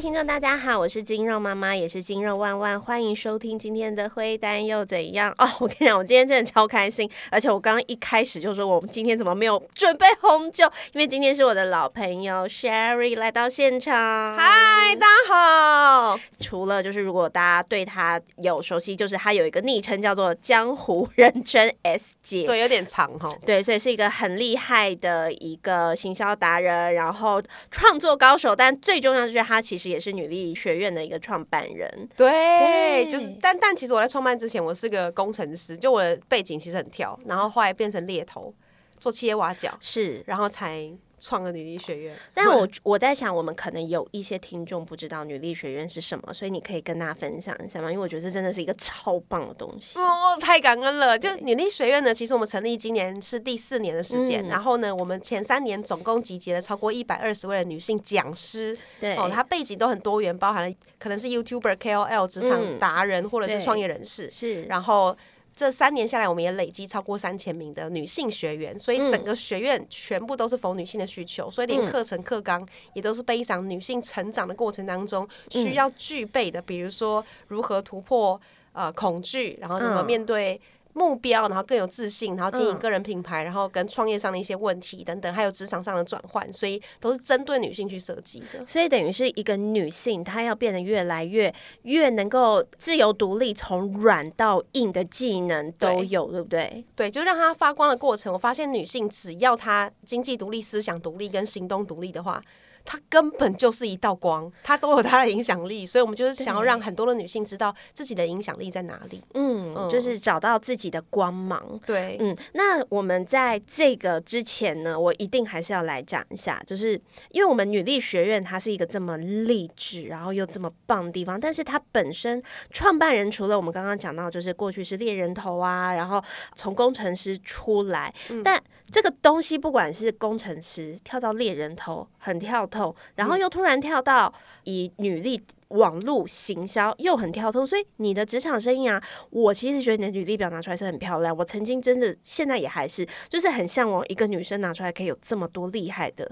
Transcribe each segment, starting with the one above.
听众，大家好，我是金肉妈妈，也是金肉万万，欢迎收听今天的《灰单又怎样》哦。我跟你讲，我今天真的超开心，而且我刚刚一开始就说我们今天怎么没有准备红酒，因为今天是我的老朋友 Sherry 来到现场。嗨，大家好。除了就是如果大家对他有熟悉，就是他有一个昵称叫做江湖人称 S 姐，对，有点长哈。对，所以是一个很厉害的一个行销达人，然后创作高手，但最重要就是他其实也是女力学院的一个创办人。对，就是但但其实我在创办之前，我是个工程师，就我的背景其实很跳，然后后来变成猎头，做企业挖角，是，然后才创了女力学院。但我我在想，我们可能有一些听众不知道女力学院是什么，所以你可以跟大家分享一下吗？因为我觉得这真的是一个超棒的东西。哦，太感恩了！就女力学院呢，其实我们成立今年是第四年的时间，然后呢，我们前三年总共集结了超过一百二十位的女性讲师。对，哦，她背景都很多元，包含了可能是 YouTuber、KOL、职场达人，或者是创业人士。是，然后。这三年下来，我们也累积超过三千名的女性学员，所以整个学院全部都是否女性的需求，所以连课程课纲也都是背上女性成长的过程当中需要具备的，比如说如何突破呃恐惧，然后怎么面对。目标，然后更有自信，然后经营个人品牌，然后跟创业上的一些问题等等，还有职场上的转换，所以都是针对女性去设计的。所以等于是一个女性，她要变得越来越越能够自由独立，从软到硬的技能都有，对不对？对，就让她发光的过程。我发现女性只要她经济独立、思想独立跟行动独立的话。它根本就是一道光，它都有它的影响力，所以我们就是想要让很多的女性知道自己的影响力在哪里。嗯，就是找到自己的光芒。对，嗯，那我们在这个之前呢，我一定还是要来讲一下，就是因为我们女力学院它是一个这么励志，然后又这么棒的地方，但是它本身创办人除了我们刚刚讲到，就是过去是猎人头啊，然后从工程师出来，但这个东西不管是工程师跳到猎人头，很跳痛，然后又突然跳到以女力网络行销，又很跳痛。所以你的职场生涯啊，我其实觉得你的履历表拿出来是很漂亮。我曾经真的，现在也还是，就是很向往一个女生拿出来可以有这么多厉害的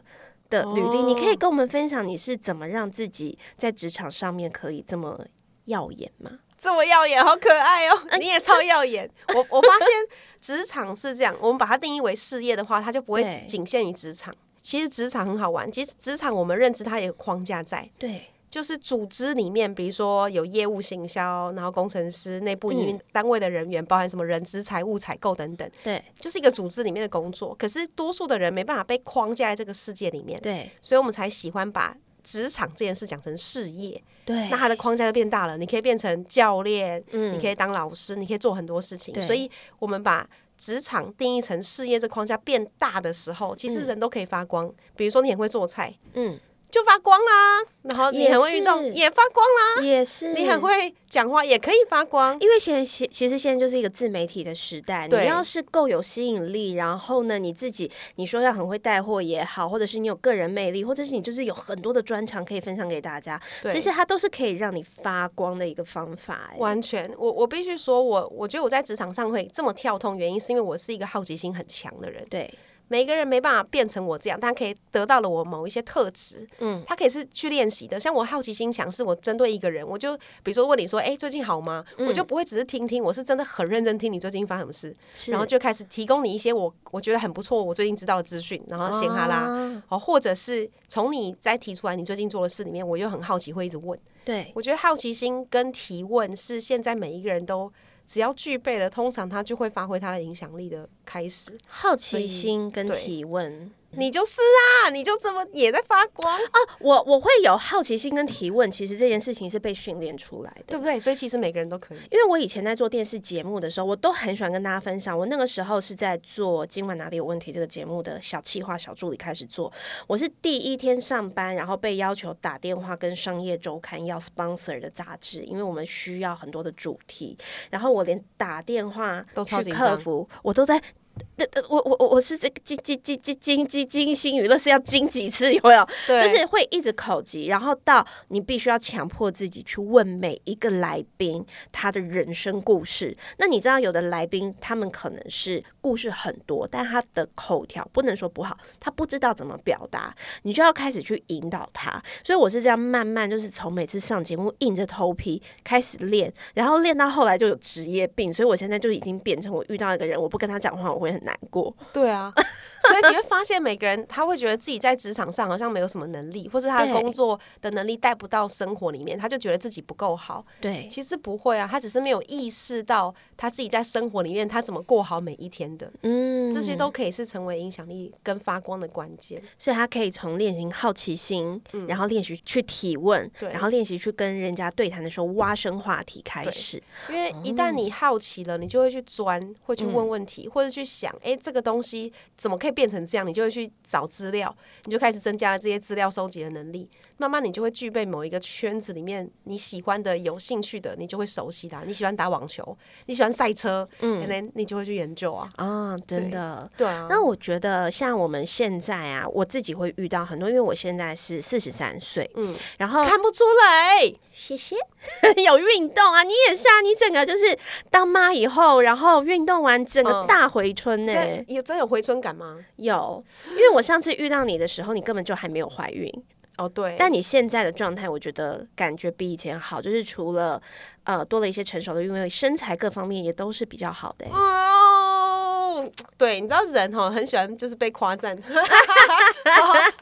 的履历。你可以跟我们分享你是怎么让自己在职场上面可以这么耀眼吗？这么耀眼，好可爱哦！你也超耀眼。我我发现职场是这样，我们把它定义为事业的话，它就不会仅限于职场。其实职场很好玩，其实职场我们认知它有个框架在，对，就是组织里面，比如说有业务、行销，然后工程师、内部营运单位的人员，包含什么人资、财务、采购等等，对，就是一个组织里面的工作。可是多数的人没办法被框架在这个世界里面，对，所以我们才喜欢把职场这件事讲成事业。对，那它的框架就变大了。你可以变成教练，嗯，你可以当老师，你可以做很多事情。所以，我们把职场定义成事业这框架变大的时候，其实人都可以发光。比如说，你很会做菜，嗯。就发光啦，然后你很会运动也发光啦，也是。你很会讲话也可以发光，因为现在其其实现在就是一个自媒体的时代，你要是够有吸引力，然后呢你自己你说要很会带货也好，或者是你有个人魅力，或者是你就是有很多的专长可以分享给大家，其实它都是可以让你发光的一个方法。完全，我我必须说，我我觉得我在职场上会这么跳通，原因是因为我是一个好奇心很强的人。对。每个人没办法变成我这样，但可以得到了我某一些特质。嗯，他可以是去练习的。像我好奇心强，是我针对一个人，我就比如说问你说：“哎，最近好吗？”我就不会只是听听，我是真的很认真听你最近发生什么事，然后就开始提供你一些我我觉得很不错，我最近知道的资讯，然后先哈啦哦，或者是从你再提出来你最近做的事里面，我又很好奇，会一直问。对，我觉得好奇心跟提问是现在每一个人都。只要具备了，通常他就会发挥他的影响力的开始。好奇心跟提问。你就是啊，你就这么也在发光啊！我我会有好奇心跟提问，其实这件事情是被训练出来的，对不对？所以其实每个人都可以。因为我以前在做电视节目的时候，我都很喜欢跟大家分享。我那个时候是在做《今晚哪里有问题》这个节目的小企划、小助理开始做。我是第一天上班，然后被要求打电话跟商业周刊要 sponsor 的杂志，因为我们需要很多的主题。然后我连打电话都超级客服，我都在。呃呃我我我我是这个金金金金金金金星娱乐是要金几次有没有？对，就是会一直口急，然后到你必须要强迫自己去问每一个来宾他的人生故事。那你知道有的来宾他们可能是故事很多，但他的口条不能说不好，他不知道怎么表达，你就要开始去引导他。所以我是这样慢慢就是从每次上节目硬着头皮开始练，然后练到后来就有职业病，所以我现在就已经变成我遇到一个人，我不跟他讲话我会很难过。对啊，所以你会发现每个人他会觉得自己在职场上好像没有什么能力，或是他的工作的能力带不到生活里面，他就觉得自己不够好。对，其实不会啊，他只是没有意识到他自己在生活里面他怎么过好每一天的，嗯，这些都可以是成为影响力跟发光的关键。所以他可以从练习好奇心，然后练习去提问，嗯对然后练习去跟人家对谈的时候挖深话题开始。因为一旦你好奇了，你就会去钻，会去问问题，或者去想，哎、这个东西怎么可以变成这样？你就会去找资料，你就开始增加了这些资料收集的能力。慢慢你就会具备某一个圈子里面你喜欢的、有兴趣的，你就会熟悉它。你喜欢打网球，你喜欢赛车，嗯，可能你就会去研究啊。啊，真的。对啊，那我觉得像我们现在啊，我自己会遇到很多，因为我现在是四十三岁，嗯，然后看不出来，谢谢。有运动啊，你也是啊，你整个就是当妈以后，然后运动完整个嗯。大回春呢、这有真有回春感吗？有，因为我上次遇到你的时候，你根本就还没有怀孕，哦，对，但你现在的状态，我觉得感觉比以前好，就是除了呃多了一些成熟的韵味，身材各方面也都是比较好的欸、哦，对，你知道人哈很喜欢就是被夸赞，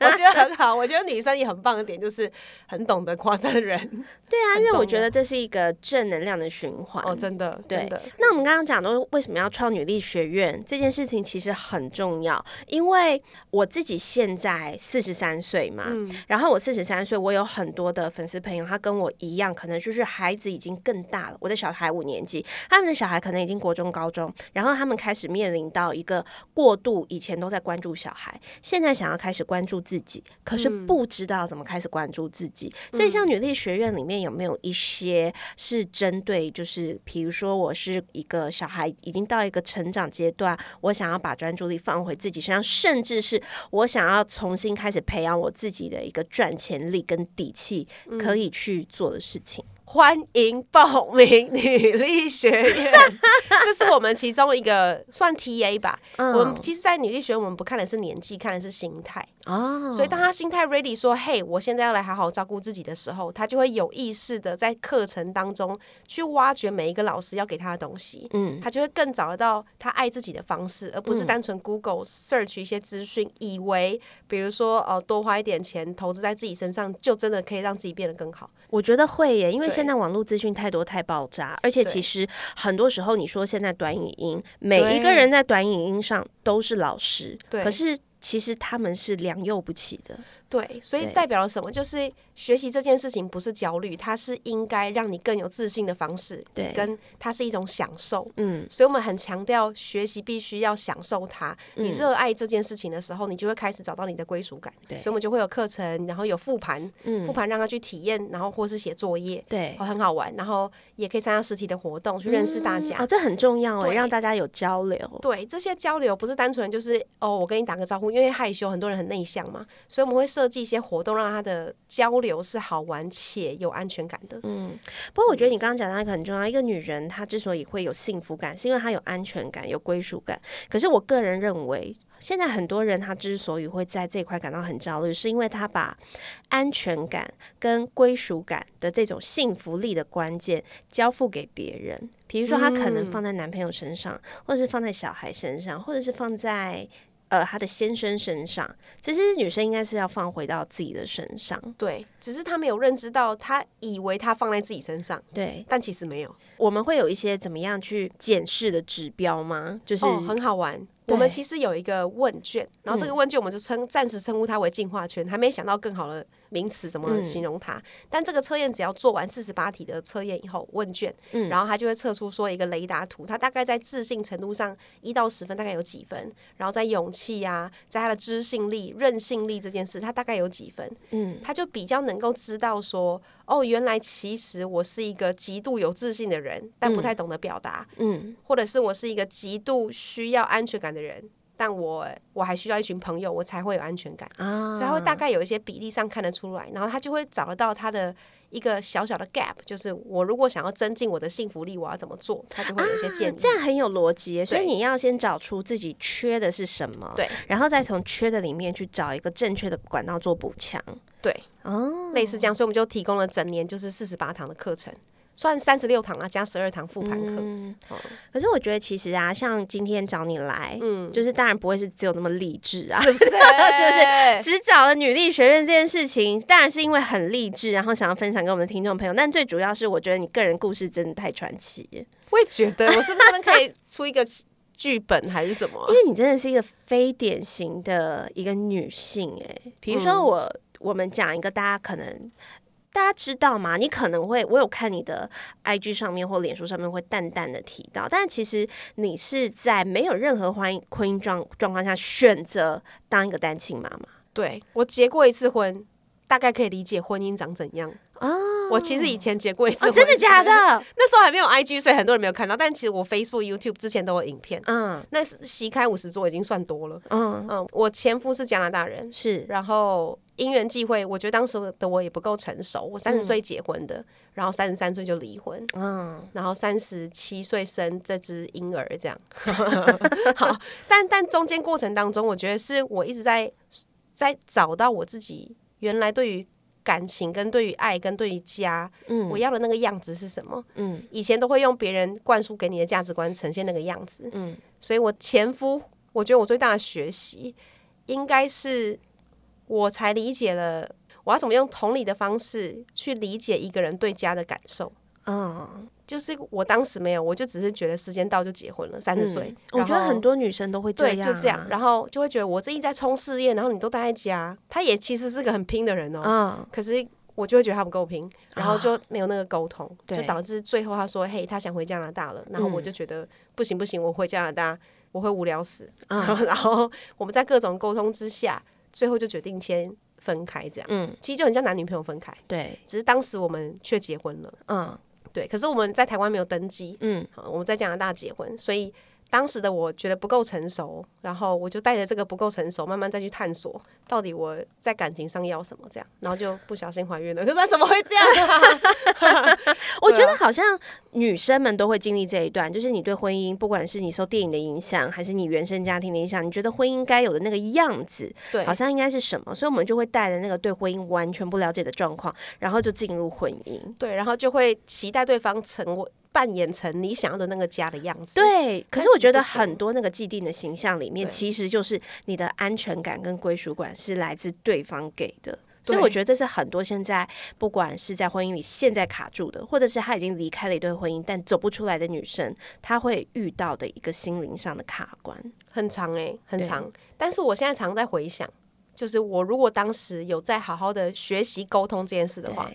我觉得很好。我觉得女生也很棒的点就是很懂得夸赞人 对啊，因为我觉得这是一个正能量的循环。哦，真的，对真的，那我们刚刚讲的为什么要创女力学院这件事情，其实很重要，因为我自己现在四十三岁嘛，嗯然后我四十三岁，我有很多的粉丝朋友，他跟我一样，可能就是孩子已经更大了。我的小孩五年级，他们的小孩可能已经国中、高中，然后他们开始面临到一个过度，以前都在关注小孩，现在想要开始关注自己，可是不知道怎么开始关注自己。所以，像女力学院里面有没有一些是针对，就是比如说我是一个小孩，已经到一个成长阶段，我想要把专注力放回自己身上，甚至是我想要重新开始培养我自己的一个赚钱力跟底气，可以去做的事情。欢迎报名女力学院，这是我们其中一个算 TA 吧。嗯我们其实，在女力学院，我们不看的是年纪，看的是心态。哦，所以，当他心态 ready 说：“嘿，我现在要来好好照顾自己的时候，他就会有意识的在课程当中去挖掘每一个老师要给他的东西。嗯他就会更找得到他爱自己的方式，而不是单纯 Google search 一些资讯，以为比如说呃多花一点钱投资在自己身上，就真的可以让自己变得更好。我觉得会耶，因为对现在网络资讯太多太爆炸，而且其实很多时候你说现在短影音，每一个人在短影音上都是老师，对。可是其实他们是良莠不齐的。对，所以代表了什么？就是学习这件事情不是焦虑，它是应该让你更有自信的方式，对跟它是一种享受。嗯，所以我们很强调学习必须要享受它。你热爱这件事情的时候，你就会开始找到你的归属感。对所以我们就会有课程，然后有复盘，嗯复盘让他去体验，然后或是写作业，对哦，很好玩。然后也可以参加实体的活动，去认识大家。哦，这很重要哦，让大家有交流。对这些交流不是单纯就是哦，我跟你打个招呼，因为害羞，很多人很内向嘛，所以我们会设计一些活动，让他的交流是好玩且有安全感的。嗯，不过我觉得你刚刚讲到一个很重要，一个女人她之所以会有幸福感，是因为她有安全感、有归属感。可是我个人认为。现在很多人她之所以会在这一块感到很焦虑，是因为她把安全感跟归属感的这种幸福力的关键交付给别人。比如说，她可能放在男朋友身上，或者是放在小孩身上，或者是放在呃他的先生身上。其实女生应该是要放回到自己的身上。对，只是他没有认知到，他以为他放在自己身上，对，但其实没有。我们会有一些怎么样去检视的指标吗？就是、哦，很好玩。我们其实有一个问卷，然后这个问卷我们就称暂时称呼它为进化圈，还没想到更好的名词怎么形容它。但这个测验只要做完四十八题的测验以后，问卷，嗯。然后它就会测出说一个雷达图，它大概在自信程度上一到十分大概有几分，然后在勇气啊、在他的知性力、韧性力这件事，它大概有几分，嗯。他就比较能够知道说，哦，原来其实我是一个极度有自信的人，但不太懂得表达，嗯。或者是我是一个极度需要安全感感的人，但我我还需要一群朋友，我才会有安全感。啊，所以他会大概有一些比例上看得出来，然后他就会找得到他的一个小小的 gap，就是我如果想要增进我的幸福力，我要怎么做，他就会有一些建议。这样很有逻辑，所以你要先找出自己缺的是什么，对，然后再从缺的里面去找一个正确的管道做补强。对，哦，类似这样，所以我们就提供了整年就是四十八堂的课程，算三十六堂啊，加十二堂复盘课。可是我觉得其实啊，像今天找你来，嗯，就是当然不会是只有那么励志啊。是不是？是不是？只找了女力学院这件事情，当然是因为很励志，然后想要分享给我们的听众朋友。但最主要是，我觉得你个人故事真的太传奇，我也觉得，我是不是可以出一个剧本还是什么啊因？为你真的是一个非典型的一个女性、哎，比如说我，我们讲一个大家可能。大家知道吗？你可能会，我有看你的 IG 上面或脸书上面会淡淡的提到，但其实你是在没有任何婚姻婚姻状状况下选择当一个单亲妈妈对我结过一次婚，大概可以理解婚姻长怎样。啊？我其实以前结过一次哦，真的假？的？那时候还没有 IG，所以很多人没有看到。但其实我 Facebook、YouTube 之前都有影片。嗯那是席开五十桌已经算多了。嗯，嗯，我前夫是加拿大人，是然后因缘际会，我觉得当时的我也不够成熟，我三十岁结婚的，然后三十三岁就离婚，嗯。然后三十七岁生这只婴儿，这样。好，但但中间过程当中，我觉得是我一直在在找到我自己原来对于感情、跟对于爱、跟对于家，嗯。我要的那个样子是什么？嗯。以前都会用别人灌输给你的价值观呈现那个样子，嗯。所以我前夫，我觉得我最大的学习应该是我才理解了我要怎么用同理的方式去理解一个人对家的感受。嗯，就是我当时没有，我就只是觉得时间到就结婚了，三十岁嗯。我觉得很多女生都会这对，样，就这样，然后就会觉得我自己在冲事业，然后你都待在家。他也其实是个很拼的人哦，嗯可是我就会觉得他不够拼，然后就没有那个沟通，对就导致最后他说：“嘿，他想回加拿大了。”然后我就觉得不行不行，我回加拿大我会无聊死。嗯 然后我们在各种沟通之下，最后就决定先分开，这样。嗯，其实就很像男女朋友分开，对，只是当时我们却结婚了。嗯。对，可是我们在台湾没有登记，嗯。好我们在加拿大结婚，所以当时的我觉得不够成熟，然后我就带着这个不够成熟，慢慢再去探索到底我在感情上要什么，这样，然后就不小心怀孕了。可是为什么会这样啊？我觉得好像女生们都会经历这一段，就是你对婚姻，不管是你受电影的影响，还是你原生家庭的影响，你觉得婚姻该有的那个样子，对好像应该是什么，所以我们就会带着那个对婚姻完全不了解的状况，然后就进入婚姻。对，然后就会期待对方成为扮演成你想要的那个家的样子。对，可是我觉得很多那个既定的形象里面，其实就是你的安全感跟归属感是来自对方给的。所以我觉得这是很多现在不管是在婚姻里现在卡住的，或者是他已经离开了一段婚姻但走不出来的女生，她会遇到的一个心灵上的卡关。很长哎、很长。但是我现在常在回想，就是我如果当时有在好好的学习沟通这件事的话，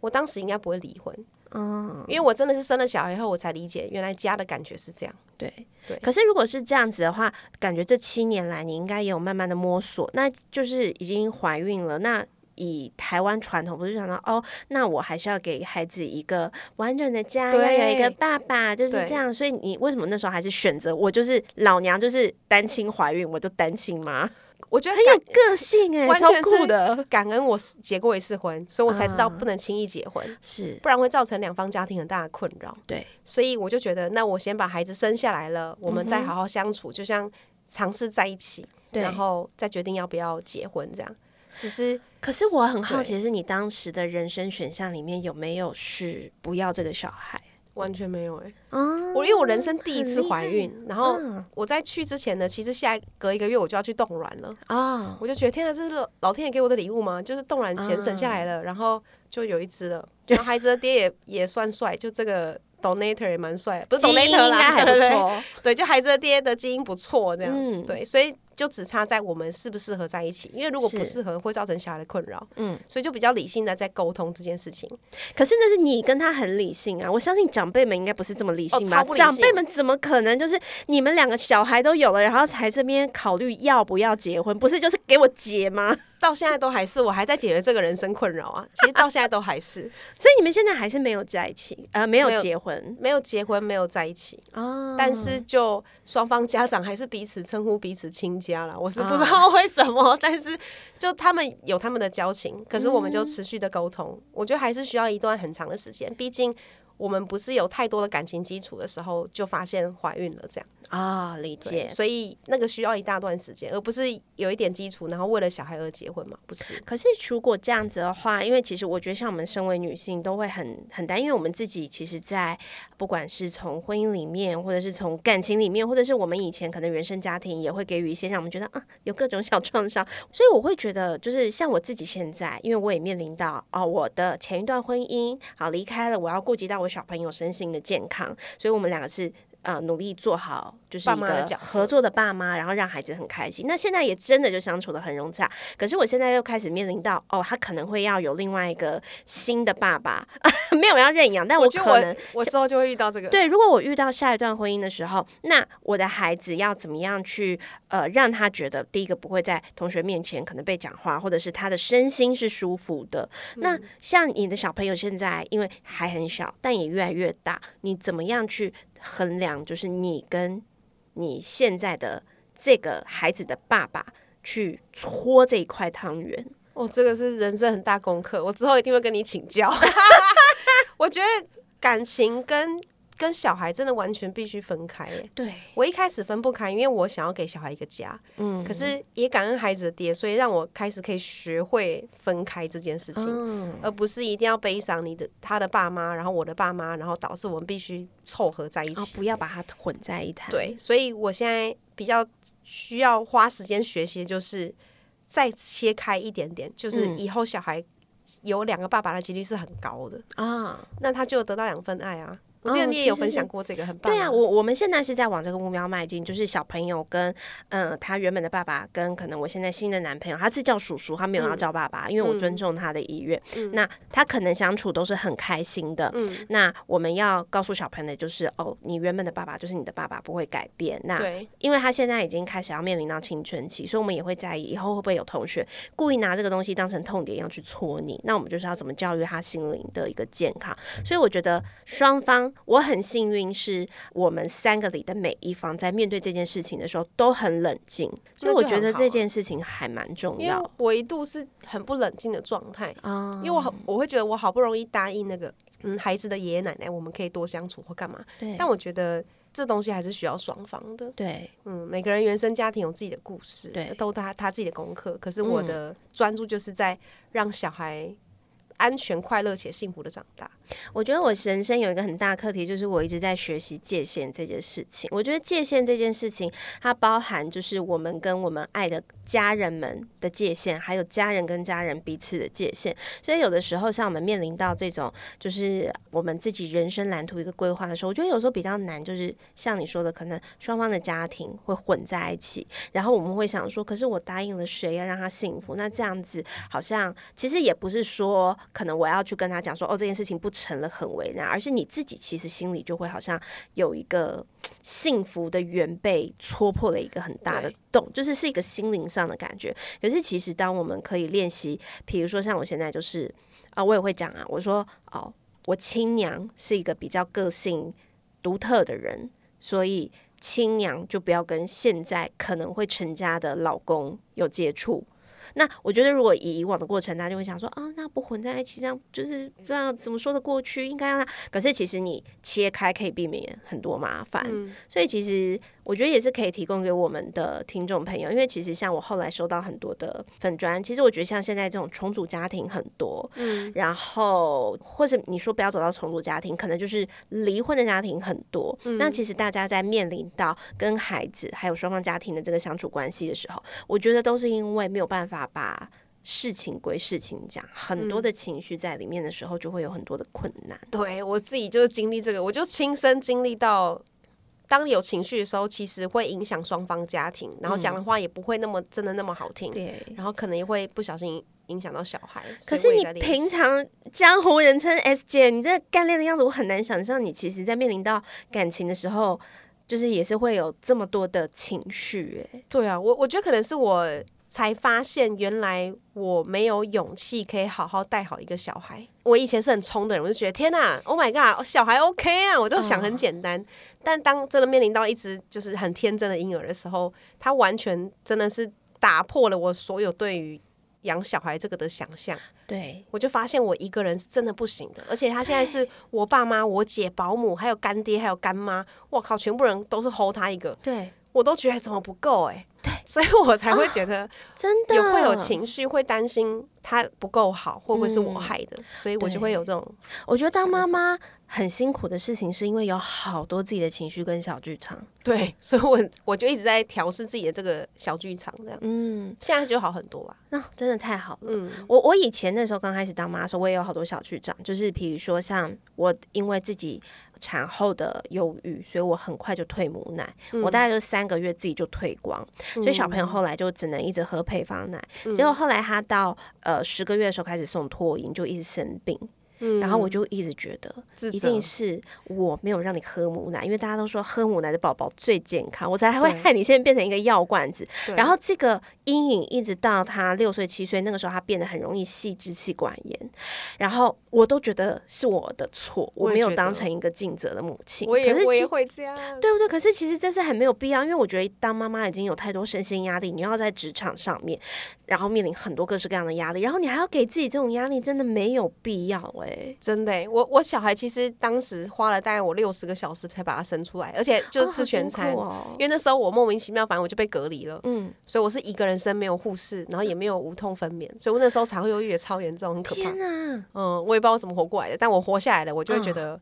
我当时应该不会离婚。嗯，因为我真的是生了小孩后，我才理解原来家的感觉是这样。对，对可是如果是这样子的话，感觉这七年来你应该也有慢慢的摸索，那就是已经怀孕了，那。以台湾传统不是想到哦，那我还是要给孩子一个完整的家，要对有一个爸爸，就是这样。所以你为什么那时候还是选择我就是老娘就是单亲怀孕，我就单亲妈，我觉得很有个性哎、超完全酷的，感恩我结过一次婚，所以我才知道啊不能轻易结婚，是不然会造成两方家庭很大的困扰。对，所以我就觉得，那我先把孩子生下来了，我们嗯再好好相处，就像尝试在一起，对。然后再决定要不要结婚这样。只是可是我很好奇的是，你当时的人生选项里面有没有是不要这个小孩？完全没有哎、啊，我因为我人生第一次怀孕，然后嗯我在去之前呢，其实下隔一个月我就要去冻卵了。啊，我就觉得天哪，这是老老天爷给我的礼物吗？就是冻卵钱省下来了，然后就有一只了。然后孩子的爹也也算帅，就这个 donator 也蛮帅，不是 donator 应啦，该还不错。对，就孩子的爹的基因不错，这样、嗯对，所以就只差在我们适不适合在一起，因为如果不适合，会造成小孩的困扰。嗯嗯，所以就比较理性的在沟通这件事情。可是那是你跟他很理性啊，我相信长辈们应该不是这么理性吧？长辈们怎么可能就是你们两个小孩都有了，然后才这边考虑要不要结婚？不是就是给我结吗？到现在都还是，我还在解决这个人生困扰啊。其实到现在都还是，所以你们现在还是没有在一起，呃，没有结婚没有结婚，没有在一起，哦但是就双方家长还是彼此称呼彼此亲家啦。我是不知道为什么，但是就他们有他们的交情，可是我们就持续的沟通。我觉得还是需要一段很长的时间，毕竟我们不是有太多的感情基础的时候就发现怀孕了这样。啊、理，解。所以那个需要一大段时间，而不是有一点基础，然后为了小孩而结婚嘛？不是。可是如果这样子的话，因为其实我觉得像我们身为女性都会很很担，因为我们自己其实，在不管是从婚姻里面，或者是从感情里面，或者是我们以前可能原生家庭也会给予一些让我们觉得啊有各种小创伤，所以我会觉得就是像我自己现在，因为我也面临到哦我的前一段婚姻好离开了，我要顾及到我小朋友身心的健康，所以我们两个是。呃，努力做好就是一个合作的爸妈，然后让孩子很开心。那现在也真的就相处的很融洽，可是我现在又开始面临到，哦，他可能会要有另外一个新的爸爸，没有要认养，但我可能我我之后就会遇到这个。对，如果我遇到下一段婚姻的时候，那我的孩子要怎么样去呃让他觉得第一个不会在同学面前可能被讲话，或者是他的身心是舒服的。那像你的小朋友现在因为还很小，但也越来越大，你怎么样去衡量？就是你跟你现在的这个孩子的爸爸去搓这一块汤圆。哦，这个是人生很大功课，我之后一定会跟你请教。我觉得感情跟跟小孩真的完全必须分开耶。对，我一开始分不开，因为我想要给小孩一个家，嗯可是也感恩孩子的爹，所以让我开始可以学会分开这件事情，嗯，而不是一定要悲伤你的他的爸妈，然后我的爸妈，然后导致我们必须凑合在一哦，起。不要把它混在一谈。对，所以我现在比较需要花时间学习，就是再切开一点点，就是嗯以后小孩有两个爸爸的几率是很高的，啊。那他就得到两份爱啊。我记得哦你也有分享过这个，很棒、对啊，我我们现在是在往这个目标迈进，就是小朋友跟嗯、呃他原本的爸爸跟可能我现在新的男朋友，他是叫叔叔，他没有要叫爸爸，因为我尊重他的意愿。那他可能相处都是很开心的。那我们要告诉小朋友的就是，哦，你原本的爸爸就是你的爸爸，不会改变。那对因为他现在已经开始要面临到青春期，所以我们也会在意以后会不会有同学故意拿这个东西当成痛点要去戳你。那我们就是要怎么教育他心灵的一个健康。所以我觉得双方，我很幸运是我们三个里的每一方在面对这件事情的时候都很冷静，所以我觉得这件事情还蛮重因为要我一度是很不冷静的状态，啊。因为我好我会觉得我好不容易答应那个嗯孩子的爷爷奶奶，我们可以多相处或干嘛，对但我觉得这东西还是需要双方的。对嗯，每个人原生家庭有自己的故事，对都他他自己的功课。可是我的专注就是在让小孩安全、快乐且幸福的长大。我觉得我人生有一个很大课题，就是我一直在学习界限这件事情。我觉得界限这件事情，它包含就是我们跟我们爱的家人们的界限，还有家人跟家人彼此的界限。所以有的时候，像我们面临到这种就是我们自己人生蓝图一个规划的时候，我觉得有时候比较难，就是像你说的，可能双方的家庭会混在一起，然后我们会想说，可是我答应了谁要让他幸福？那这样子好像其实也不是说，可能我要去跟他讲说，哦，这件事情不成了，很为难，而是你自己其实心里就会好像有一个幸福的圆被戳破了一个很大的洞，就是是一个心灵上的感觉。可是其实当我们可以练习，比如说像我现在就是啊、我也会讲啊，我说哦，我亲娘是一个比较个性独特的人，所以亲娘就不要跟现在可能会成家的老公有接触。那我觉得，如果以以往的过程，大家就会想说啊，那不混在一起，这样就是不知道怎么说得过去，应该让他。可是其实你切开可以避免很多麻烦，所以其实我觉得也是可以提供给我们的听众朋友，因为其实像我后来收到很多的粉砖，其实我觉得像现在这种重组家庭很多，嗯，然后或者你说不要走到重组家庭，可能就是离婚的家庭很多。那其实大家在面临到跟孩子还有双方家庭的这个相处关系的时候，我觉得都是因为没有办法把事情归事情讲，很多的情绪在里面的时候，就会有很多的困难。对我自己就是经历这个，我就亲身经历到，当你有情绪的时候，其实会影响双方家庭，然后讲的话也不会那么真的那么好听，对。然后可能也会不小心影响到小孩。可是你平常江湖人称 S 姐，你这干练的样子，我很难想象你其实在面临到感情的时候，就是也是会有这么多的情绪、哎，对啊，我我觉得可能是我才发现原来我没有勇气可以好好带好一个小孩。我以前是很冲的人，我就觉得天哪，Oh my god，小孩 OK 啊，我就想很简单。但当真的面临到一只就是很天真的婴儿的时候，他完全真的是打破了我所有对于养小孩这个的想象。对，我就发现我一个人是真的不行的，而且他现在是我爸妈、我姐、保姆，还有干爹，还有干妈，我靠，全部人都是 hold 他一个，对，我都觉得怎么不够哎、对，所以我才会觉得真的。也会有情绪，会担心他不够好，会不会是我嗯害的，所以我就会有这种我觉得当妈妈很辛苦的事情，是因为有好多自己的情绪跟小剧场。对，所以我我就一直在调试自己的这个小剧场，这样。嗯，现在就好很多吧。那、真的太好了。嗯，我我以前那时候刚开始当妈的时候，我也有好多小剧场，就是比如说像我因为自己产后的忧郁，所以我很快就退母奶，我大概就三个月自己就退光，所以小朋友后来就只能一直喝配方奶。结果后来他到呃十个月的时候开始送托婴，就一直生病。然后我就一直觉得，一定是我没有让你喝母奶，因为大家都说喝母奶的宝宝最健康，我才会害你现在变成一个药罐子。然后这个阴影一直到他六岁七岁，那个时候他变得很容易细支气管炎，然后我都觉得是我的错，我没有当成一个尽责的母亲。我也我也可是其会这样。对不对？可是其实这是很没有必要，因为我觉得当妈妈已经有太多身心压力，你要在职场上面，然后面临很多各式各样的压力，然后你还要给自己这种压力，真的没有必要哎、真的欸、我我小孩其实当时花了大概我六十个小时才把他生出来，而且就是吃全餐。因为那时候我莫名其妙，反正我就被隔离了，嗯，所以我是一个人生，没有护士，然后也没有无痛分娩，所以我那时候产后忧郁也超严重，很可怕！嗯，我也不知道我怎么活过来的，但我活下来了，我就会嗯觉得、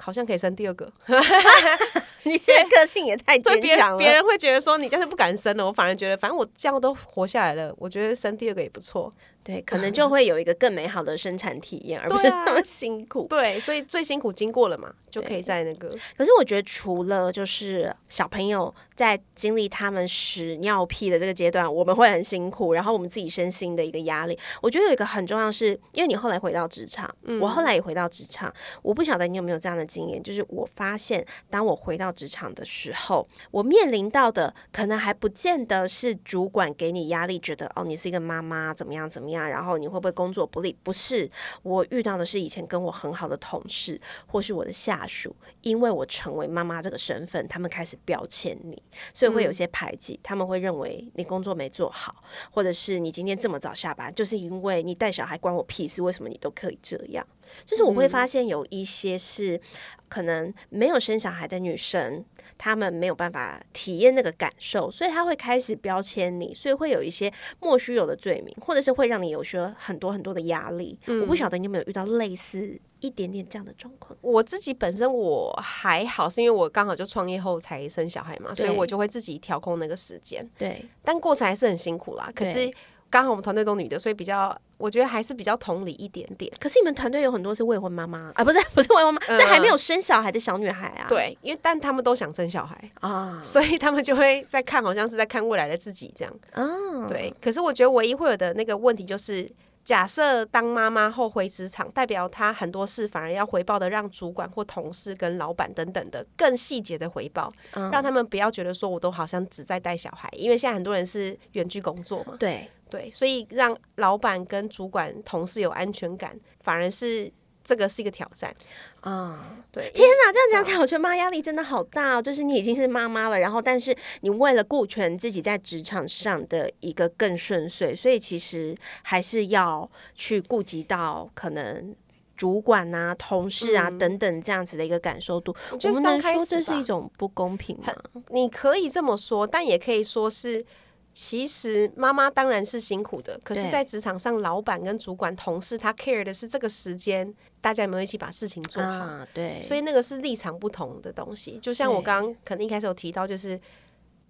好像可以生第二个。你 现在个性也太坚强了。别人会觉得说你就是不敢生了，我反而觉得反正我这样都活下来了，我觉得生第二个也不错。对，可能就会有一个更美好的生产体验，而不是那么辛苦。对，所以最辛苦经过了嘛，就可以在那个可是我觉得，除了就是小朋友在经历他们屎尿屁的这个阶段，我们会很辛苦，然后我们自己身心的一个压力。我觉得有一个很重要是，因为你后来回到职场，我后来也回到职场，我不晓得你有没有这样的经验，就是我发现，当我回到职场的时候，我面临到的可能还不见得是主管给你压力，觉得哦你是一个妈妈怎么样怎么样，然后你会不会工作不利？不是，我遇到的是以前跟我很好的同事或是我的下属，因为我成为妈妈这个身份，他们开始标签你，所以会有些排挤，他们会认为你工作没做好，或者是你今天这么早下班，就是因为你带小孩关我屁事，为什么你都可以这样？就是我会发现有一些是可能没有生小孩的女生，她们没有办法体验那个感受，所以他会开始标签你，所以会有一些莫须有的罪名，或者是会让你有些很多很多的压力。我不晓得你有没有遇到类似一点点这样的状况？我自己本身我还好，是因为我刚好就创业后才生小孩嘛，所以我就会自己调控那个时间，对，但过程还是很辛苦啦。可是对刚好我们团队都女的，所以比较我觉得还是比较同理一点点。可是你们团队有很多是未婚妈妈？啊，不是 不是未婚妈妈，是还没有生小孩的小女孩啊。对，因为但他们都想生小孩，啊。所以他们就会在看，好像是在看未来的自己这样。啊，对，可是我觉得唯一会有的那个问题就是，假设当妈妈后回职场，代表她很多事反而要回报的，让主管或同事跟老板等等的更细节的回报，嗯。让他们不要觉得说我都好像只在带小孩，因为现在很多人是远距工作嘛，对，对，所以让老板跟主管同事有安全感，反而是这个是一个挑战。啊。对，天哪，这样讲起来，我觉得妈压力真的好大哦。就是你已经是妈妈了，然后但是你为了顾全自己在职场上的一个更顺遂，所以其实还是要去顾及到可能。主管啊、同事啊、等等这样子的一个感受度，我我们能说这是一种不公平吗？你可以这么说，但也可以说是，其实妈妈当然是辛苦的，可是，在职场上，老板跟主管、同事他 care 的是这个时间，大家有没有一起把事情做好？啊，对，所以那个是立场不同的东西。就像我刚刚可能一开始有提到，就是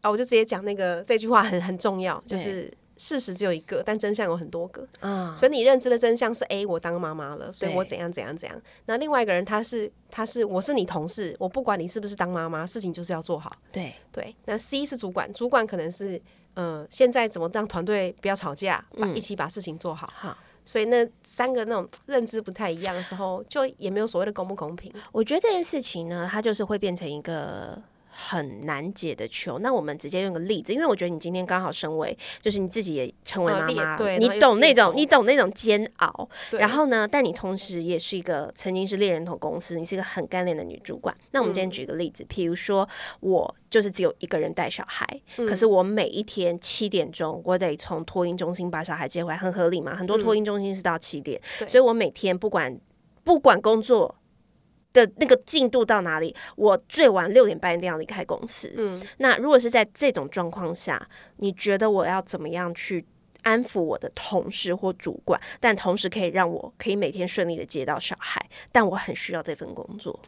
啊，我就直接讲那个这句话很很重要，就是。事实只有一个，但真相有很多个。啊，所以你认知的真相是 A，我当妈妈了，所以我怎样怎样怎样。那另外一个人他是他是我是你同事，我不管你是不是当妈妈，事情就是要做好。对对，那 C 是主管，主管可能是呃，现在怎么让团队不要吵架，把、嗯一起把事情做好。好。所以那三个那种认知不太一样的时候，就也没有所谓的公不公平。我觉得这件事情呢，它就是会变成一个很难解的球。那我们直接用个例子，因为我觉得你今天刚好身为，就是你自己也成为妈妈，对你懂那种，你懂那种煎熬。然后呢，但你同时也是一个曾经是猎人头公司，你是一个很干练的女主管。那我们今天举个例子，譬如说我就是只有一个人带小孩，可是我每一天七点钟，我得从托婴中心把小孩接回来，很合理嘛？很多托婴中心是到七点，对所以我每天不管不管工作。的那个进度到哪里？我最晚六点半一定要离开公司。嗯，那如果是在这种状况下，你觉得我要怎么样去安抚我的同事或主管，但同时可以让我可以每天顺利的接到小孩，但我很需要这份工作。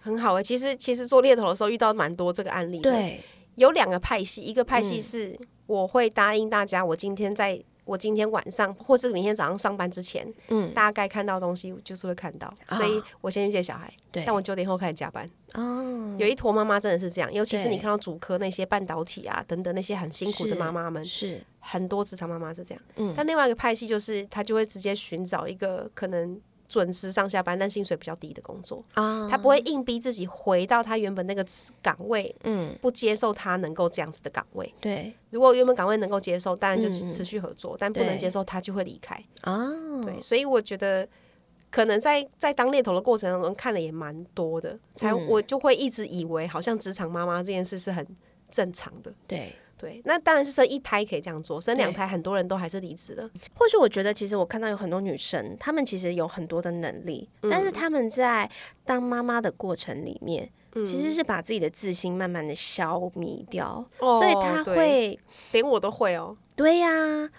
很好啊、欸其实其实做猎头的时候遇到蛮多这个案例的。，对，有两个派系，一个派系嗯是我会答应大家，我今天在我今天晚上或是明天早上上班之前，嗯，大概看到东西就是会看到，啊。所以我先去接小孩，对，但我九点后开始加班。哦，有一坨妈妈真的是这样，尤其是你看到主科那些半导体啊等等那些很辛苦的妈妈们，是，很多职场妈妈是这样。嗯。但另外一个派系就是她就会直接寻找一个可能准时上下班但薪水比较低的工作，啊，他不会硬逼自己回到他原本那个岗位，嗯，不接受他能够这样子的岗位。对，如果原本岗位能够接受，当然就嗯持持续合作；但不能接受，他就会离开。啊，对，所以我觉得。可能在在当猎头的过程当中看的也蛮多的，才嗯我就会一直以为好像职场妈妈这件事是很正常的。对。对，那当然是生一胎可以这样做，生两胎很多人都还是离职了。或许我觉得，其实我看到有很多女生，她们其实有很多的能力，但是她们在当妈妈的过程里面，其实是把自己的自信慢慢的消弭掉，所以她会。连我都会哦。对呀、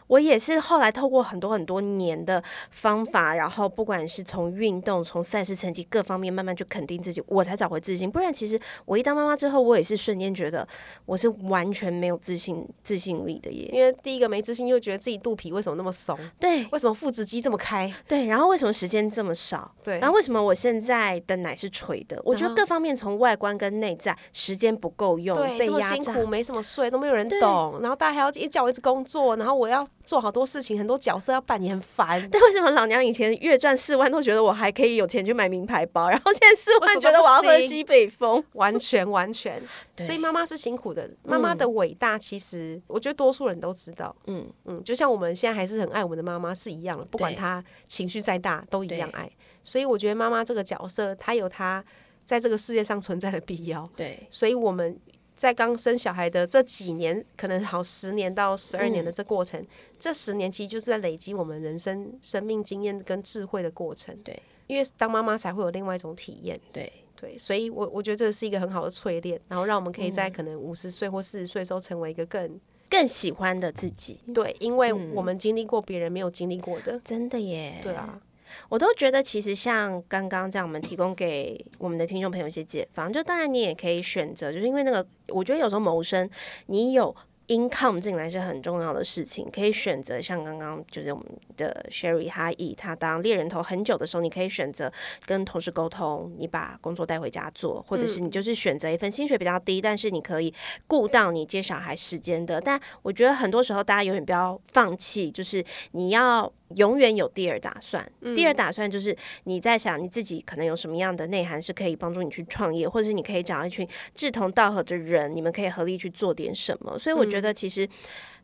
我也是后来透过很多很多年的方法，然后不管是从运动、从赛事成绩各方面，慢慢去肯定自己，我才找回自信。不然，其实我一当妈妈之后，我也是瞬间觉得我是完全没有自信自信力的耶。因为第一个没自信，又觉得自己肚皮为什么那么松，对为什么腹直肌这么开？对，然后为什么时间这么少？对，然后为什么我现在的奶是垂的？我觉得各方面从外观跟内在，时间不够用，对，被压榨。这么辛苦，没什么睡，都没有人懂，然后大家还要一叫我一直工作，然后我要做好多事情，很多角色要扮演，很烦。但为什么老娘以前月赚四万都觉得我还可以有钱去买名牌包，然后现在四万觉得我要喝西北风？完全完全，所以妈妈是辛苦的。妈妈的伟大，其实我觉得多数人都知道。嗯嗯，就像我们现在还是很爱我们的妈妈是一样的，不管她情绪再大，都一样爱。所以我觉得妈妈这个角色，她有她在这个世界上存在的必要。对所以我们在刚生小孩的这几年，可能好十年到十二年的这过程，这十年其实就是在累积我们人生生命经验跟智慧的过程。对，因为当妈妈才会有另外一种体验。对对，所以我我觉得这是一个很好的淬炼，然后让我们可以嗯在可能五十岁或四十岁的时候成为一个更更喜欢的自己，对，因为嗯我们经历过别人没有经历过的。真的耶。对啊，我都觉得其实像刚刚这样，我们提供给我们的听众朋友一些解放，就当然你也可以选择，就是因为那个，我觉得有时候谋生，你有。income 进来是很重要的事情，可以选择像刚刚就是我们的 Sherry，哈伊他当猎人头很久的时候，你可以选择跟同事沟通，你把工作带回家做，或者是你就是选择一份薪水比较低，但是你可以顾到你接小孩时间的。但我觉得很多时候大家永远不要放弃，就是你要永远有第二打算。第二打算就是你在想你自己可能有什么样的内涵是可以帮助你去创业，或者是你可以找一群志同道合的人，你们可以合力去做点什么。所以我觉得其实。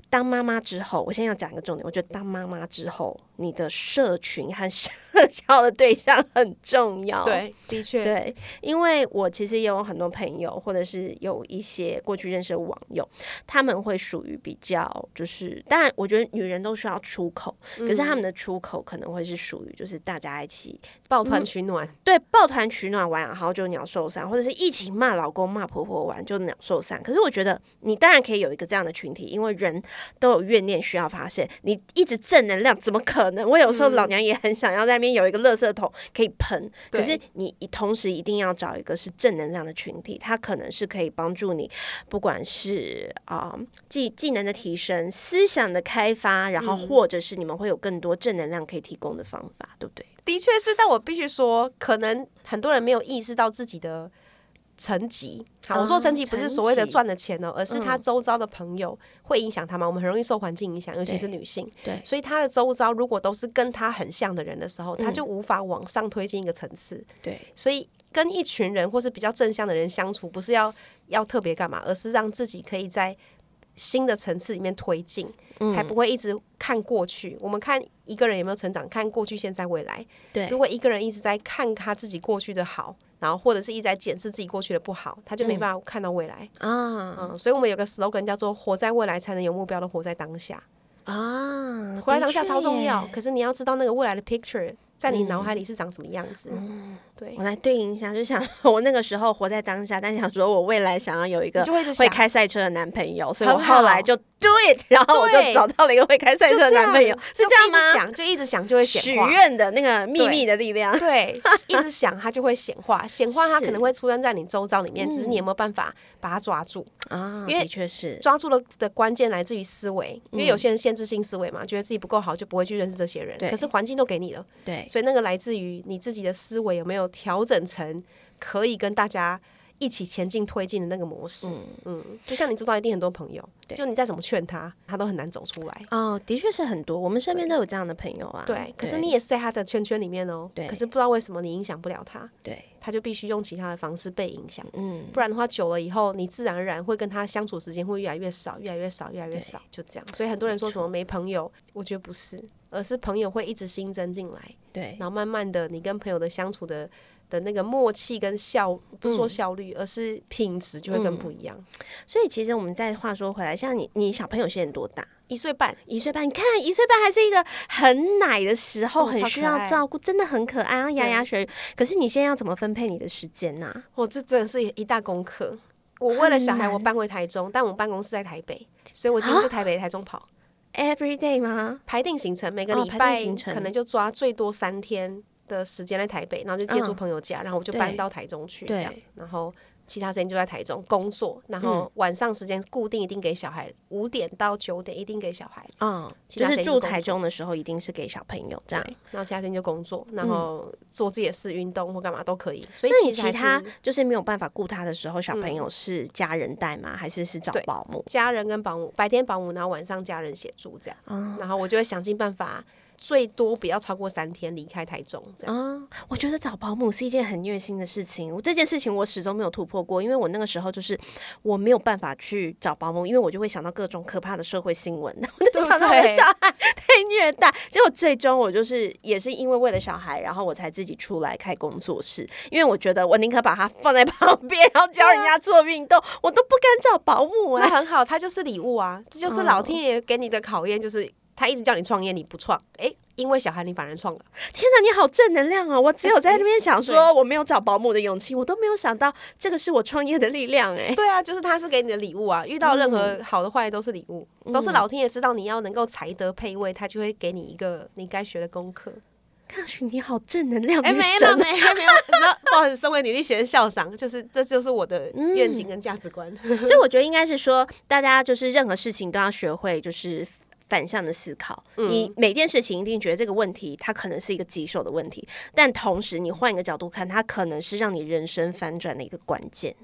当妈妈之后，我现在要讲一个重点。我觉得当妈妈之后，你的社群和社 交的对象很重要。对，的确，对，因为我其实也有很多朋友，或者是有一些过去认识的网友，他们会属于比较就是，当然我觉得女人都需要出口，可是他们的出口可能会是属于就是大家一起抱团取暖。对抱团取暖完，然后就鸟兽散，或者是一起骂老公骂婆婆完就鸟兽散。可是我觉得你当然可以有一个这样的群体，因为人都有怨念需要发泄，你一直正能量怎么可能？我有时候老娘也很想要在那边有一个垃圾桶可以喷，可是你同时一定要找一个是正能量的群体，它可能是可以帮助你，不管是啊、技技能的提升、思想的开发，然后或者是你们会有更多正能量可以提供的方法，对不对？的确是，但我必须说，可能很多人没有意识到自己的层级。好，我说成绩不是所谓的赚的钱哦，而是他周遭的朋友会影响他嘛。我们很容易受环境影响，尤其是女性。对所以他的周遭如果都是跟他很像的人的时候，他就无法往上推进一个层次。对，所以跟一群人或是比较正向的人相处，不是要要特别干嘛，而是让自己可以在新的层次里面推进，才不会一直看过去。我们看一个人有没有成长，看过去、现在、未来。对如果一个人一直在看他自己过去的好，然后或者是一直在检视自己过去的不好，他就没办法看到未来。啊嗯，所以我们有个 slogan 叫做“活在未来才能有目标的活在当下”。啊，活在当下超重要，可是你要知道那个未来的 picture 在你脑海里是长什么样子。嗯对我，来对应一下，就想我那个时候活在当下，但想说我未来想要有一个会开赛车的男朋友，所以我后来就 do it，然后我就找到了一个会开赛车的男朋友，是就这样吗？想就一直想就会许显化。愿的那个秘密的力量，对，一直想它就会显化，显化它可能会出现在你周遭里面，只是你有没有办法把它抓住？啊，因为的确是，抓住了的关键来自于思维，因为有嗯些人限制性思维嘛，觉得自己不够好就不会去认识这些人，对。可是环境都给你了，对，所以那个来自于你自己的思维有没有调整成可以跟大家一起前进推进的那个模式。嗯就像你知道一定很多朋友，对就你再怎么劝他，他都很难走出来。哦，的确是很多，我们身边都有这样的朋友啊。对，可是你也是在他的圈圈里面哦。对可是不知道为什么你影响不了他，对，他就必须用其他的方式被影响。嗯，不然的话，久了以后，你自然而然会跟他相处时间会越来越少，越来越少，越来越少，就这样。所以很多人说什么没朋友，我觉得不是，而是朋友会一直新增进来，对，然后慢慢的，你跟朋友的相处的的那个默契跟效，不是说嗯效率，而是品质就会更不一样。所以其实我们再话说回来，像你，你小朋友现在多大？一岁半，一岁半，你看一岁半还是一个很奶的时候，哦很需要照顾，真的很可爱，然后牙牙学语。可是你现在要怎么分配你的时间呢、哦，这真的是一大功课。我为了小孩，我搬回台中，但我们办公室在台北，所以我今天就台北、台中跑。Every day 吗？排定行程，每个礼拜可能就抓最多三天的时间在台北，然后就借住嗯朋友家，然后我就搬到台中去这样，然后其他时间就在台中工作，然后嗯晚上时间固定一定给小孩，五点到九点一定给小孩，嗯，其就是住台中的时候，一定是给小朋友这样。然后其他时间就工作，然后做自己的事、运动或干嘛都可以。所以那你其其他就是没有办法顾他的时候，小朋友是家人带吗？还是是找保姆？家人跟保姆，白天保姆，然后晚上家人协助这样，嗯然后我就会想尽办法，最多不要超过三天离开台中这样。啊、我觉得找保姆是一件很虐心的事情。我这件事情我始终没有突破过，因为我那个时候就是我没有办法去找保姆，因为我就会想到各种可怕的社会新闻，我就对不想到我的小孩被虐待。结果最终我就是也是因为为了小孩，然后我才自己出来开工作室，因为我觉得我宁可把他放在旁边，然后教人家做运动，我都不敢找保姆哎、那很好，它就是礼物啊，这就是老天爷给你的考验，就是他一直叫你创业，你不创，诶，因为小孩你反而创了，天哪，你好正能量哦！我只有在那边想说 我没有找保姆的勇气，我都没有想到这个是我创业的力量哎、对啊，就是他是给你的礼物啊，遇到任何好的坏的都是礼物，都是老天爷知道你要能够才德配位，他就会给你一个你该学的功课。看去你好正能量，哎，没了，没 了，没有，你知道，不好意思，身为女力学院校长，就是这就是我的愿景跟价值观。所以我觉得应该是说，大家就是任何事情都要学会，就是。反向的思考，你每件事情一定觉得这个问题它可能是一个棘手的问题，但同时你换一个角度看，它可能是让你人生翻转的一个关键。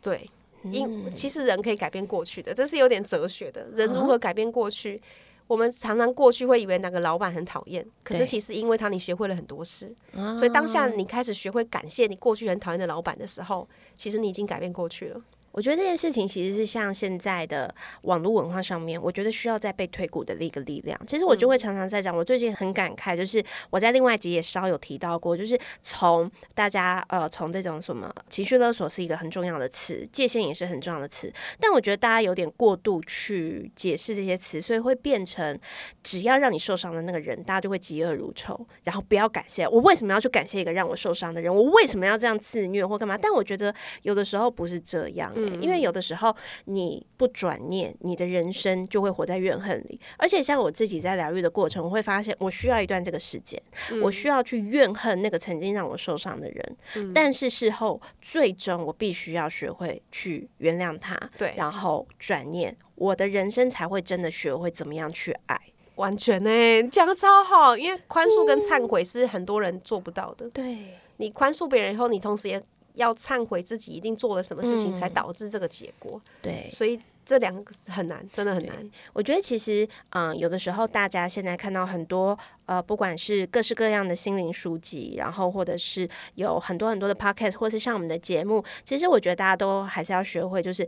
对，因其实人可以改变过去的，这是有点哲学的。人如何改变过去？我们常常过去会以为哪个老板很讨厌，可是其实因为他你学会了很多事，所以当下你开始学会感谢你过去很讨厌的老板的时候，其实你已经改变过去了。我觉得这件事情其实是像现在的网络文化上面，我觉得需要再被推鼓的一个力量。其实我就会常常在讲，我最近很感慨，就是我在另外一集也稍有提到过，就是从大家呃从这种什么情绪勒索是一个很重要的词，界限也是很重要的词，但我觉得大家有点过度去解释这些词，所以会变成只要让你受伤的那个人，大家就会嫉恶如仇，然后不要感谢我为什么要去感谢一个让我受伤的人，我为什么要这样自虐或干嘛？但我觉得有的时候不是这样、欸因为有的时候你不转念，你的人生就会活在怨恨里。而且像我自己在疗愈的过程，我会发现我需要一段这个时间，我需要去怨恨那个曾经让我受伤的人，但是事后最终我必须要学会去原谅他，对然后转念，我的人生才会真的学会怎么样去爱。完全呢、你讲的超好，因为宽恕跟忏悔是很多人做不到的。对，你宽恕别人以后，你同时也要忏悔自己一定做了什么事情嗯才导致这个结果。对，所以这两个很难，真的很难。我觉得其实，嗯，有的时候大家现在看到很多，呃，不管是各式各样的心灵书籍，然后或者是有很多很多的 podcast，或是像我们的节目，其实我觉得大家都还是要学会，就是。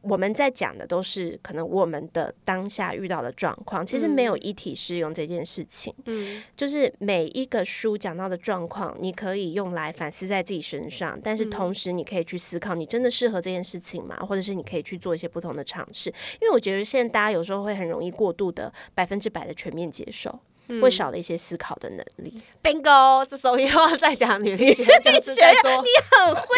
我们在讲的都是可能我们的当下遇到的状况，其实没有一体适用这件事情。嗯，就是每一个书讲到的状况，你可以用来反思在自己身上，但是同时你可以去思考，你真的适合这件事情吗？或者是你可以去做一些不同的尝试？因为我觉得现在大家有时候会很容易过度的百分之百的全面接受。会少了一些思考的能力。Bingo，这时候又要再讲女力学，就 是在说。你很会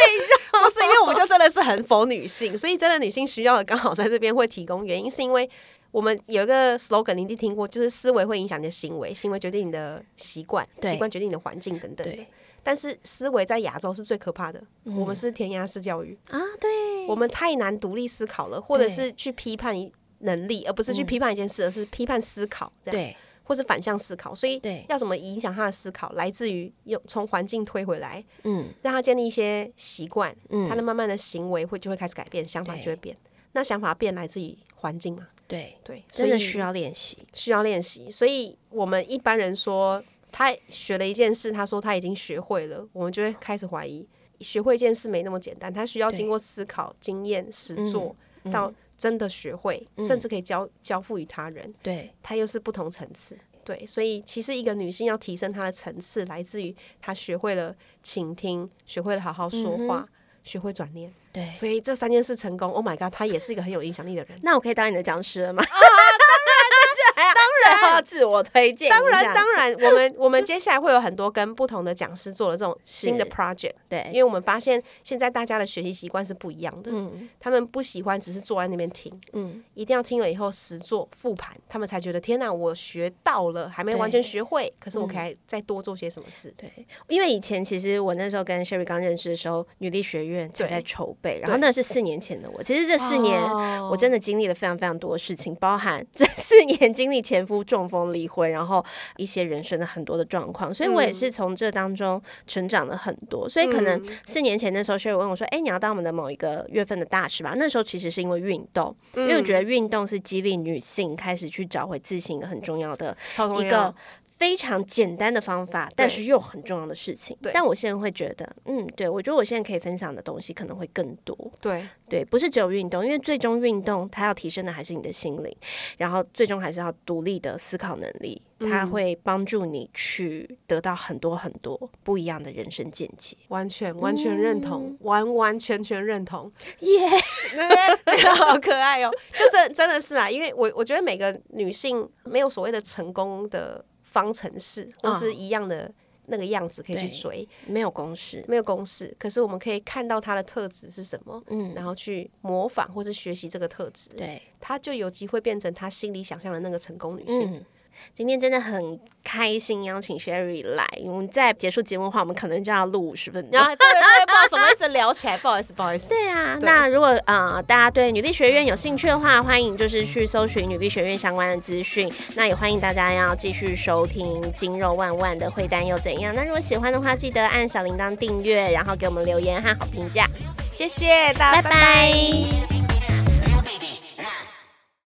绕，不是因为我们就真的是很否女性，所以真的女性需要的刚好在这边会提供。原因是因为我们有一个 slogan，你一定听过，就是思维会影响你的行为，行为决定你的习惯，习惯决定你的环境等等的。但是思维在亚洲是最可怕的，我们是填鸭式教育啊，对，我们太难独立思考了，或者是去批判能力，而不是去批判一件事，而是批判思考。对。或是反向思考，所以要怎么影响他的思考，来自于用从环境推回来，嗯，让他建立一些习惯，嗯，他的慢慢的行为会就会开始改变，想法就会变。那想法变来自于环境嘛？对。对，所以需要练习，需要练习。所以我们一般人说他学了一件事，他说他已经学会了，我们就会开始怀疑，学会一件事没那么简单，他需要经过思考、经验、实做到。真的学会，甚至可以交交付于他人，对，他又是不同层次，对，所以其实一个女性要提升她的层次，来自于她学会了倾听，学会了好好说话，学会转念，对，所以这三件事成功，Oh my God，她也是一个很有影响力的人。那我可以当你的讲师了吗？当然，自我推荐。当然，当然，我们 我们接下来会有很多跟不同的讲师做的这种新的 project。对，因为我们发现现在大家的学习习惯是不一样的。嗯，他们不喜欢只是坐在那边听，嗯，一定要听了以后实做复盘，他们才觉得天哪，我学到了，还没完全学会，可是我可以再多做些什么事。对，因为以前其实我那时候跟 Sherry 刚认识的时候，女力学院正在筹备，然后那是四年前的我。其实这四年我真的经历了非常非常多的事情，包含这四年经历前夫。中风离婚，然后一些人生的很多的状况，所以我也是从这当中成长了很多。所以可能四年前的时候，学友问我说：“哎，你要当我们的某一个月份的大使吧？”那时候其实是因为运动，因为我觉得运动是激励女性开始去找回自信一个很重要的一个。非常简单的方法，但是又很重要的事情。但我现在会觉得，嗯，对我觉得我现在可以分享的东西可能会更多。对对，不是只有运动，因为最终运动它要提升的还是你的心灵，然后最终还是要独立的思考能力，它会帮助你去得到很多很多不一样的人生见解。完全完全认同，完完全全认同。耶，好可爱哦！就真真的是啊，因为我我觉得每个女性没有所谓的成功的。方程式或是一样的那个样子可以去追，没有公式，没有公式。可是我们可以看到他的特质是什么，嗯，然后去模仿或是学习这个特质，对，他就有机会变成他心里想象的那个成功女性。今天真的很开心，邀请 Sherry 来。我们在结束节目的话，我们可能就要录五十分钟。对对对，不好意思，我们一直聊起来，不好意思，不好意思。对啊，那如果呃大家对女力学院有兴趣的话，欢迎就是去搜寻女力学院相关的资讯。那也欢迎大家要继续收听《金肉万万》的会单又怎样？那如果喜欢的话，记得按小铃铛订阅，然后给我们留言和好评价。谢谢大家，拜拜。